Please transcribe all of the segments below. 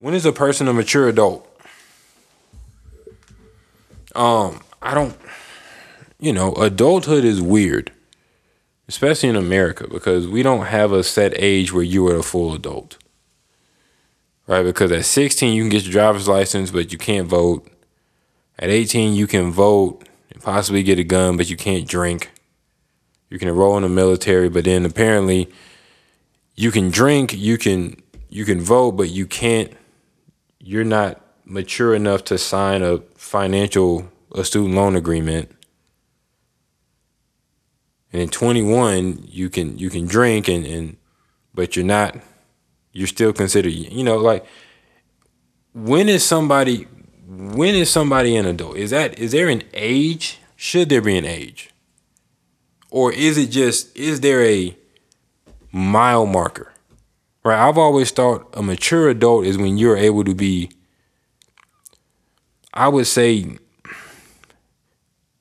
When is a person a mature adult? Um, I don't. You know, adulthood is weird, especially in America, because we don't have a set age where you are a full adult. Right? Because at 16, you can get your driver's license, but you can't vote. At 18, you can vote and possibly get a gun, but you can't drink. You can enroll in the military, but then apparently you can drink, you can you can vote, but you can't you're not mature enough to sign a financial a student loan agreement. And in 21, you can you can drink and and but you're not you're still considered you know like when is somebody when is somebody an adult? Is that is there an age? Should there be an age? Or is it just is there a mile marker? Right? I've always thought a mature adult is when you're able to be I would say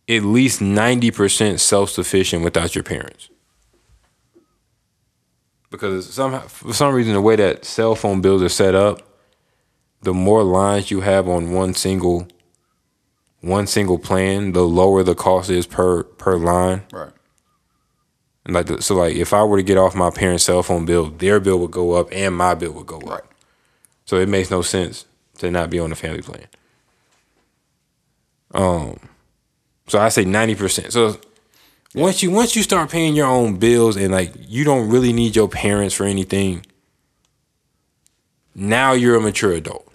at least 90% self-sufficient without your parents. Because somehow for some reason the way that cell phone bills are set up, the more lines you have on one single one single plan, the lower the cost is per per line. Right. Like the, so like if I were to get off my parents' cell phone bill, their bill would go up and my bill would go up. Right. So it makes no sense to not be on the family plan. Um so I say 90%. So once you once you start paying your own bills and like you don't really need your parents for anything, now you're a mature adult.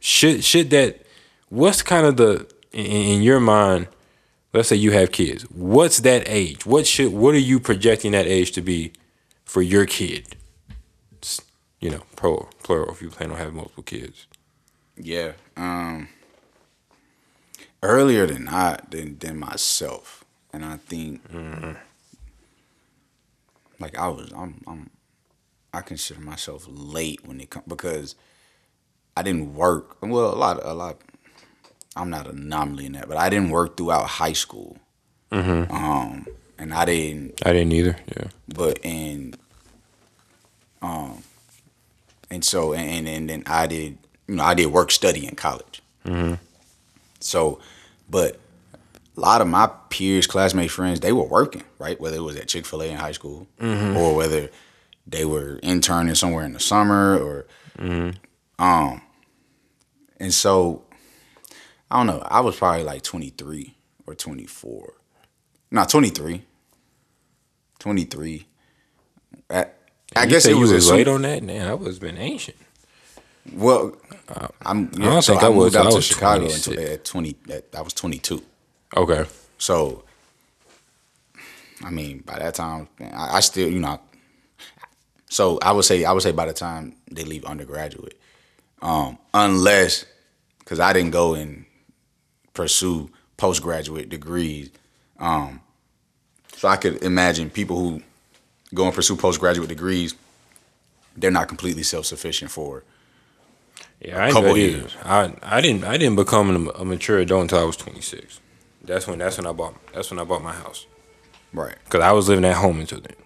Should should that what's kind of the in, in your mind, let's say you have kids. What's that age? What should what are you projecting that age to be for your kid? It's, you know, plural, plural if you plan on having multiple kids. Yeah. Um earlier than I than than myself. And I think like I was I'm I'm I consider myself late when it comes because I didn't work. Well, a lot a lot I'm not an anomaly in that, but I didn't work throughout high school. Um and I didn't I didn't either. Yeah. but and um and so and and then I did you know I did work study in college. Hmm. So, but a lot of my peers, classmates, friends, they were working right, whether it was at Chick Fil A in high school or whether they were interning somewhere in the summer or um and so I don't know I was probably like 23 or 24 not 23 23 At- I guess it was was late on that. Man, I was been ancient. Well, I'm. Yeah, don't so think I, I was- out I to was Chicago 26. until at twenty. At, I was twenty two. Okay. So, I mean, by that time, I, I still, you know. So I would say, I would say by the time they leave undergraduate, um, unless, because I didn't go and pursue postgraduate degrees, um, so I could imagine people who go and pursue postgraduate degrees, they're not completely self sufficient for. Yeah, I couple years. I I didn't I didn't become a, mature adult until I was 26. That's when that's when I bought that's when I bought my house Right. because I was living at home until then.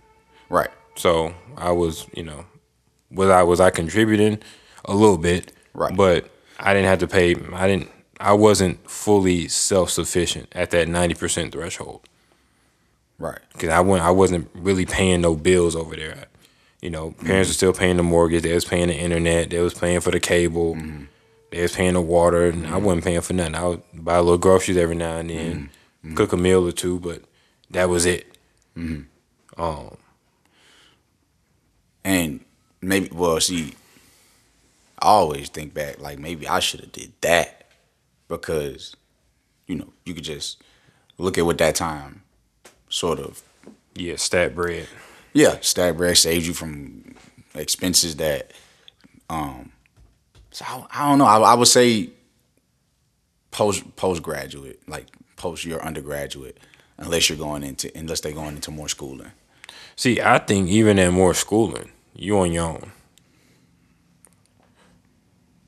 Right. So I was you know was I was I contributing a little bit, Right. But I didn't have to pay. I didn't. I wasn't fully self sufficient at that 90 percent threshold Right. because I went. I wasn't really paying no bills over there. You know, parents were mm-hmm. still paying the mortgage. They was paying the internet. They was paying for the cable. Mm-hmm. They was paying the water, and I mm-hmm. wasn't paying for nothing. I would buy a little groceries every now and then, cook a meal or two, but that was it. Um, And maybe well, see, I always think back like maybe I should have did that because, you know, you could just look at what that time sort of yeah, stat bread. yeah, stat bread saves you from expenses that um so I, I don't know. I, I would say post postgraduate, like post your undergraduate, unless you're going into unless they're going into more schooling. See, I think even at more schooling, you on your own.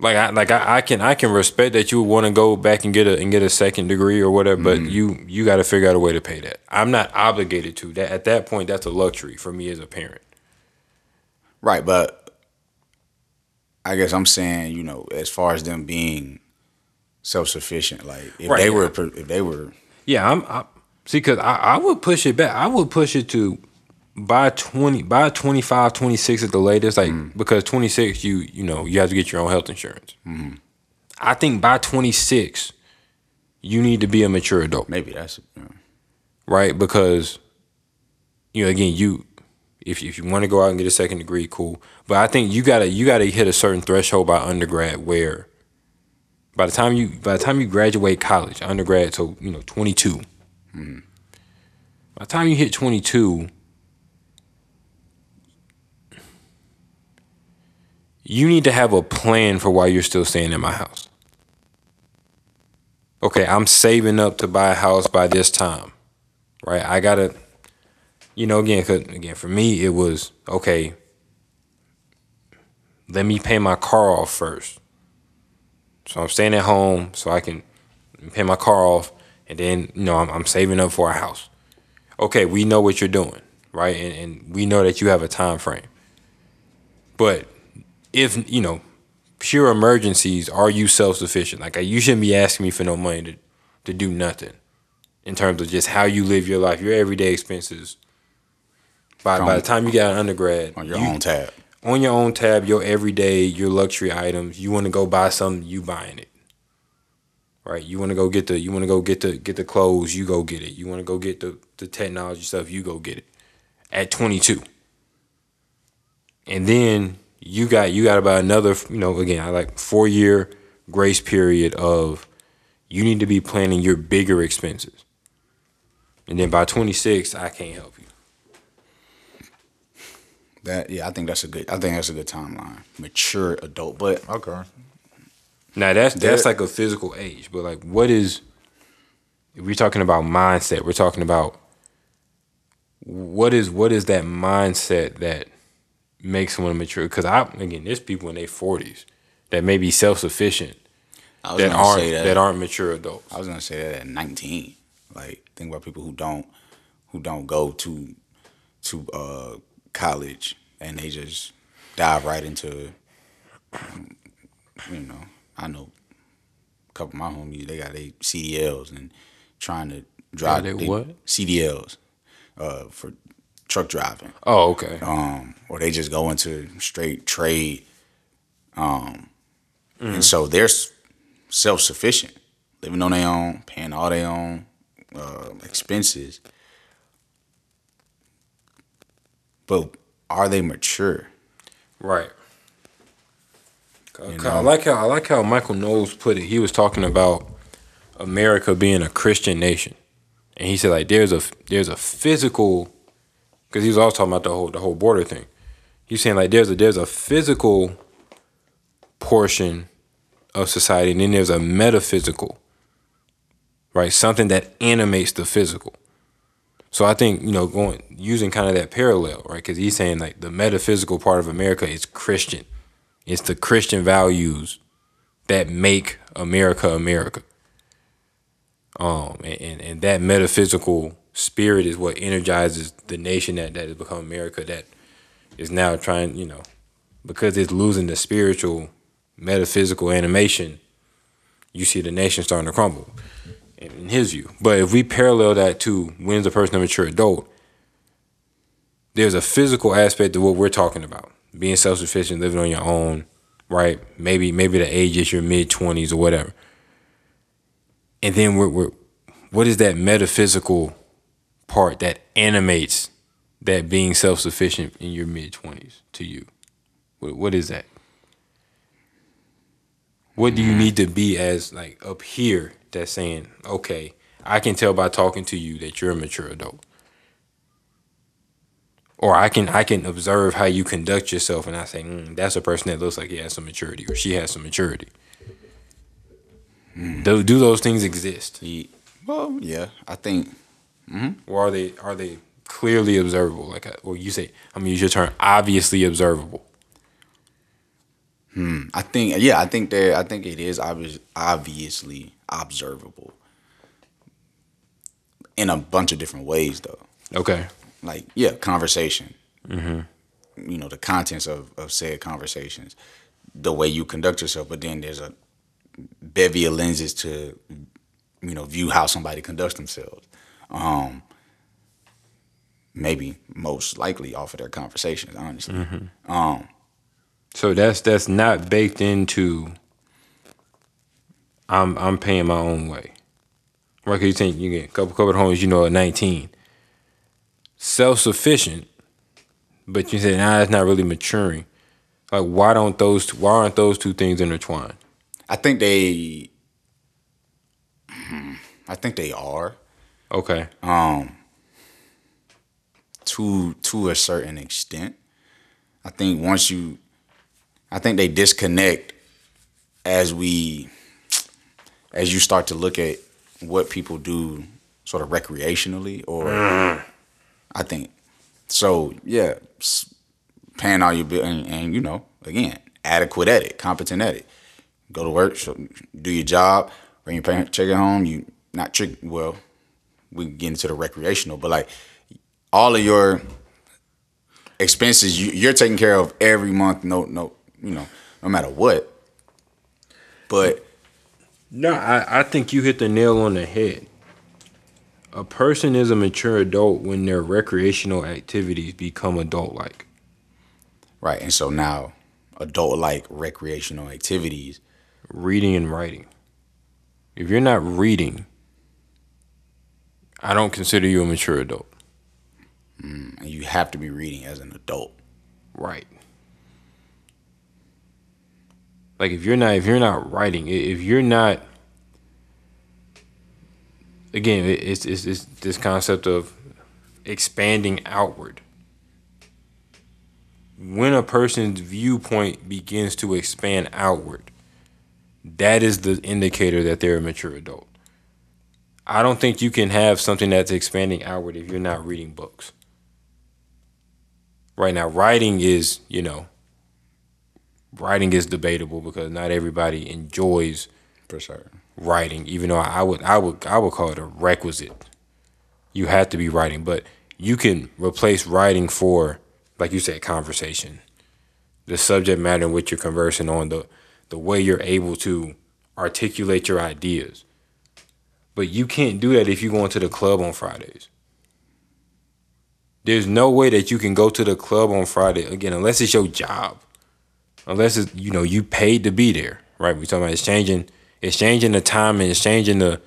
Like I like I, I can I can respect that you want to go back and get a and get a second degree or whatever, but mm-hmm. you you got to figure out a way to pay that. I'm not obligated to that. At that point, that's a luxury for me as a parent. Right, but I guess I'm saying, you know, as far as them being self sufficient, like if Right, they yeah. were, if they were, Yeah, I'm. I, see, because I, I would push it back. I would push it to by 20 by 25 26 at the latest like mm. because 26 you you know you have to get your own health insurance mm-hmm. i think by 26 you need to be a mature adult maybe that's yeah. right because you know again you if, if you want to go out and get a second degree cool but i think you gotta you gotta hit a certain threshold by undergrad where by the time you by the time you graduate college undergrad so you know 22 mm. by the time you hit 22 you need to have a plan for why you're still staying in my house. Okay, I'm saving up to buy a house by this time, right? I gotta, you know, again, 'cause, again, for me, it was okay. Let me pay my car off first. So I'm staying at home so I can pay my car off, and then you know I'm, I'm saving up for a house. Okay, we know what you're doing, right? And, and we know that you have a time frame. But if you know pure emergencies, are you self sufficient? Like you shouldn't be asking me for no money to to do nothing in terms of just how you live your life, your everyday expenses. By by the time you got an undergrad, on your you- own tab. on your own tab, your everyday, your luxury items. You want to go buy something, you buying it. Right? You want to go get the you want to go get the get the clothes, you go get it. You want to go get the the technology stuff, you go get it. At 22. And then you got you got about another, you know, again, I like 4 year grace period of you need to be planning your bigger expenses. And then by 26, I can't help you. That yeah, I think that's a good. I think that's a good timeline. Mature adult, but Okay. Now that's that's like a physical age, but like what is if we're talking about mindset, we're talking about what is what is that mindset that makes someone mature? Because I again, there's people in their forties that may be self sufficient that aren't say that. that. aren't mature adults. I was gonna say that at 19. Like think about people who don't who don't go to to uh, college and they just dive right into you know I know a couple of my homies they got their CDLs and trying to drive they they- what? CDLs uh, for truck driving Oh, okay. um, or they just go into straight trade. Um, And so they're self sufficient, living on their own, paying all their own uh, expenses. But are they mature? Right. I know? like how I like how Michael Knowles put it. He was talking about America being a Christian nation, and he said like there's a there's a physical because he was also talking about the whole the whole border thing. He's saying like there's a there's a physical portion of society, and then there's a metaphysical, right? Something that animates the physical. So I think you know going using kind of that parallel, right? Because he's saying like the metaphysical part of America is Christian. It's the Christian values that make America America. Um, and, and, and that metaphysical spirit is what energizes the nation that, that has become America that is now trying, you know, because it's losing the spiritual, metaphysical animation, you see the nation starting to crumble, in, his view. But if we parallel that to when's a person a mature adult, there's a physical aspect of what we're talking about. Being self sufficient, living on your own, right? Maybe maybe the age is your mid twenties or whatever. And then we're, we're what is that metaphysical part that animates that being self sufficient in your mid twenties to you? What, what is that? What do you need to be as like up here that's saying, okay, I can tell by talking to you that you're a mature adult or I can I can observe how you conduct yourself, and I say mm, that's a person that looks like he has some maturity, or she has some maturity. Do do those things exist, well, yeah, I think or are they are they clearly observable? Like, uh, or you say, I'm gonna use your term, obviously observable. Hmm. I think yeah, I think that I think it is obvious, obviously observable in a bunch of different ways though. Okay, Like yeah, conversation. Mm-hmm. You know the contents of of said conversations, the way you conduct yourself, but then there's a bevy of lenses to you know view how somebody conducts themselves. Um, maybe most likely off of their conversations, honestly. Um, So that's that's not baked into. I'm I'm paying my own way. Right? Cause you think you get a couple couple of homes, you know, at 19, self sufficient, but you say, nah, that's not really maturing. Like, why don't those why aren't those two things intertwined? I think they, I think they are Okay, um, to to a certain extent. I think once you, I think they disconnect as we, as you start to look at what people do sort of recreationally or, I think, so yeah, paying all your bill and, and you know again adequate at it, competent at it. Go to work, do your job, bring your check it home. You not trick well. We can get into the recreational, but like all of your expenses you, you're taking care of every month. No, no, you know, no matter what. But no, I I think you hit the nail on the head. A person is a mature adult when their recreational activities become adult like. right, and so now adult like recreational activities. reading and writing. If you're not reading, I don't consider you a mature adult. Mm, and you have to be reading as an adult. Right. Like if you're not if you're not writing, if you're not again, it's it's, it's this concept of expanding outward. When a person's viewpoint begins to expand outward, that is the indicator that they're a mature adult. I don't think you can have something that's expanding outward if you're not reading books. Right now, writing is, you know, writing is debatable because not everybody enjoys For sure. writing, even though I would I would I would call it a requisite. You have to be writing, but you can replace writing for, like you said, conversation. The subject matter in which you're conversing on, the the way you're able to articulate your ideas. But you can't do that if you go into the club on Fridays. There's no way that you can go to the club on Friday again unless it's your job. Unless it's you know you paid to be there, right? We're talking about it's changing, it's changing the time and exchanging the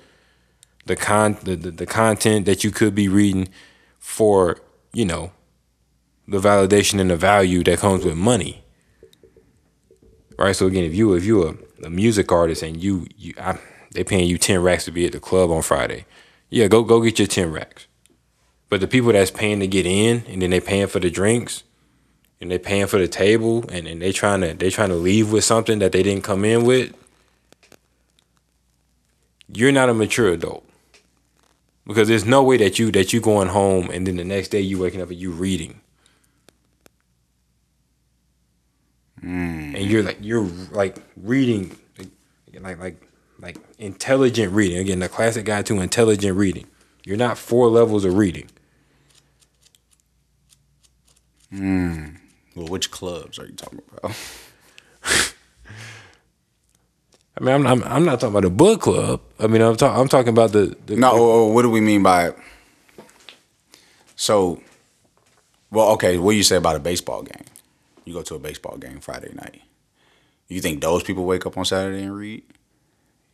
the con the, the, the content that you could be reading for, you know, the validation and the value that comes with money. Right? So again, if you if you a, a music artist and you you I, they paying you 10 racks to be at the club on Friday. Yeah, go go get your 10 racks. But the people that's paying to get in and then they paying for the drinks and they paying for the table and, and they trying to they trying to leave with something that they didn't come in with, you're not a mature adult. Because there's no way that you that you going home and then the next day you waking up and you reading. Hmm. And you're like you're like reading like like like intelligent reading. Again, the classic guide to intelligent reading. You're not four levels of reading. Hmm. Well, which clubs are you talking about? I mean, I'm, I'm, I'm not talking about a book club. I mean, I'm, talking I'm talking about the, the No, oh, oh, what do we mean by? it? So, well, okay. What do you say about a baseball game? You go to a baseball game Friday night. You think those people wake up on Saturday and read?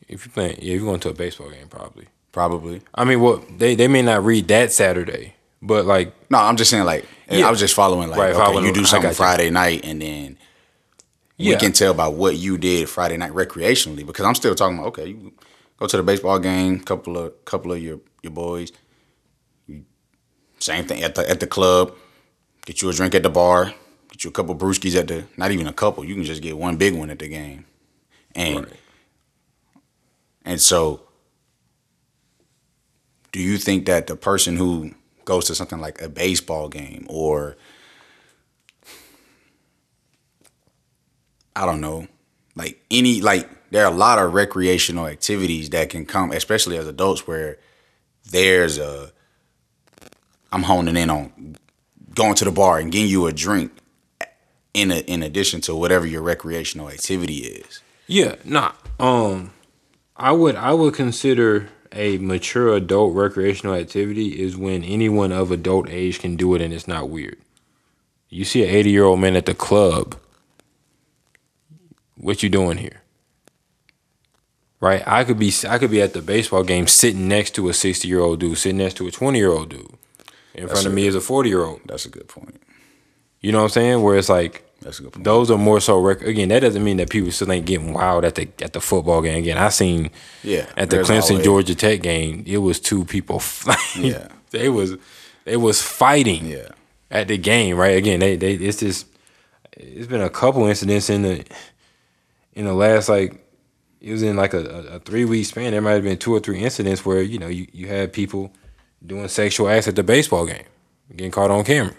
If you're playing, yeah, you're going to a baseball game, probably. Probably. I mean, well, they they may not read that Saturday, but like, No, I'm just saying like Yeah. I was just following like Right, okay, following- you do something got you. Friday night and then yeah, we can tell by what you did Friday night recreationally because I'm still talking about okay, you go to the baseball game, couple of couple of your your boys, you, same thing at the at the club, get you a drink at the bar, get you a couple brewskis at the not even a couple, you can just get one big one at the game, and Right. And so do you think that the person who goes to something like a baseball game or I don't know, like any like there are a lot of recreational activities that can come, especially as adults, where there's a I'm honing in on going to the bar and getting you a drink in a, in addition to whatever your recreational activity is. Yeah, nah. Um, I would I would consider a mature adult recreational activity is when anyone of adult age can do it and it's not weird. You see an 80 year old man at the club. What you doing here? Right? I could be I could be at the baseball game sitting next to a 60 year old dude, sitting next to a 20 year old dude. In That's front of me is a 40 year old. That's a good point. You know what I'm saying? Where it's like That's a good point. those are more so rec- again. That doesn't mean that people still ain't getting wild at the at the football game. Again, I seen Yeah, at the Clemson Georgia Tech game, it was two people. Fighting. Yeah. they was they was fighting. Yeah. at the game. Right again, they they it's just it's been a couple incidents in the in the last like it was in like a, a, a three week span. There might have been two or three incidents where you know you you had people doing sexual acts at the baseball game, getting caught on camera.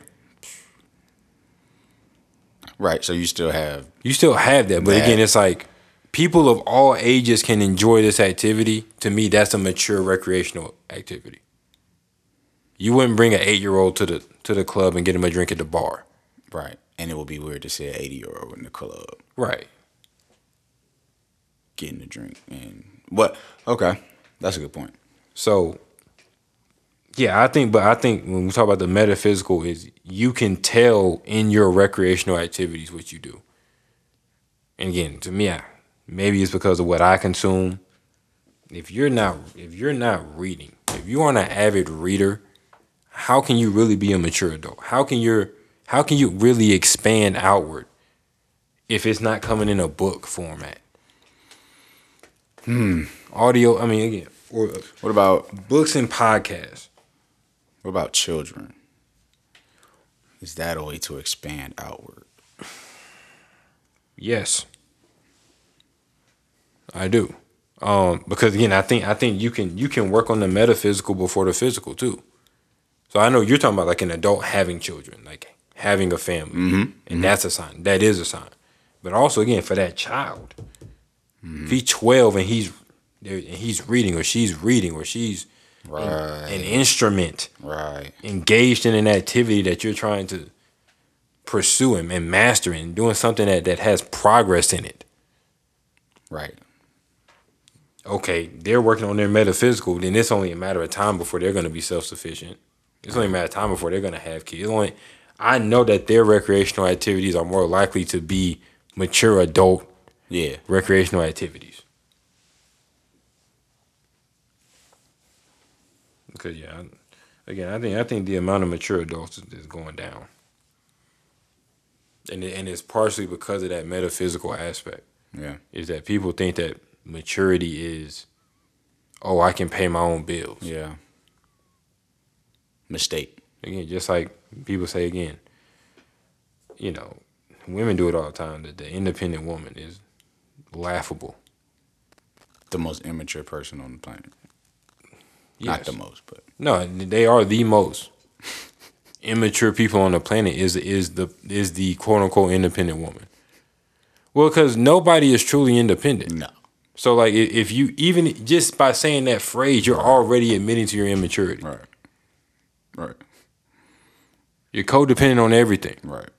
Right. So you still have You still have that, but That- again, it's like people of all ages can enjoy this activity. To me, that's a mature recreational activity. You wouldn't bring an eight year old to the to the club and get him a drink at the bar. right, and it would be weird to see an eighty year old in the club Right. getting a drink and what? Okay, that's a good point. So yeah, I think but I think when we talk about the metaphysical is you can tell in your recreational activities what you do. And again, to me, I, maybe it's because of what I consume. If you're not if you're not reading, if you aren't an avid reader, how can you really be a mature adult? How can you how can you really expand outward if it's not coming in a book format? Hmm. Audio, I mean again, or What about books and podcasts. What about children? Is that a way to expand outward? Yes, I do. Um, because again, I think I think you can you can work on the metaphysical before the physical too. So I know you're talking about like an adult having children, like having a family, mm-hmm. and mm-hmm. that's a sign. That is a sign. But also again, for that child, mm-hmm. if he's 12 and he's and he's reading or she's reading or she's Right. an instrument Right. engaged in an activity that you're trying to pursue and, and master and doing something that, that has progress in it. Right. Okay, they're working on their metaphysical, then it's only a matter of time before they're gonna be self sufficient. It's only a matter of time before they're gonna have kids. It's only I know that their recreational activities are more likely to be mature adult Yeah. recreational activities. Because yeah, I- again, I think I think the amount of mature adults is, is going down, and it, and it's partially because of that metaphysical aspect. Yeah. Is that people think that maturity is, oh, I can pay my own bills. Yeah. Mistake. Again, just like people say again, you know, women do it all the time. That the independent woman is laughable. The most immature person on the planet. Yes. Not the most, but No, they are the most immature people on the planet. Is is the is the quote unquote independent woman? Well, because nobody is truly independent. no. So like, if you even just by saying that phrase, you're already admitting to your immaturity. Right. Right. You're codependent on everything. Right.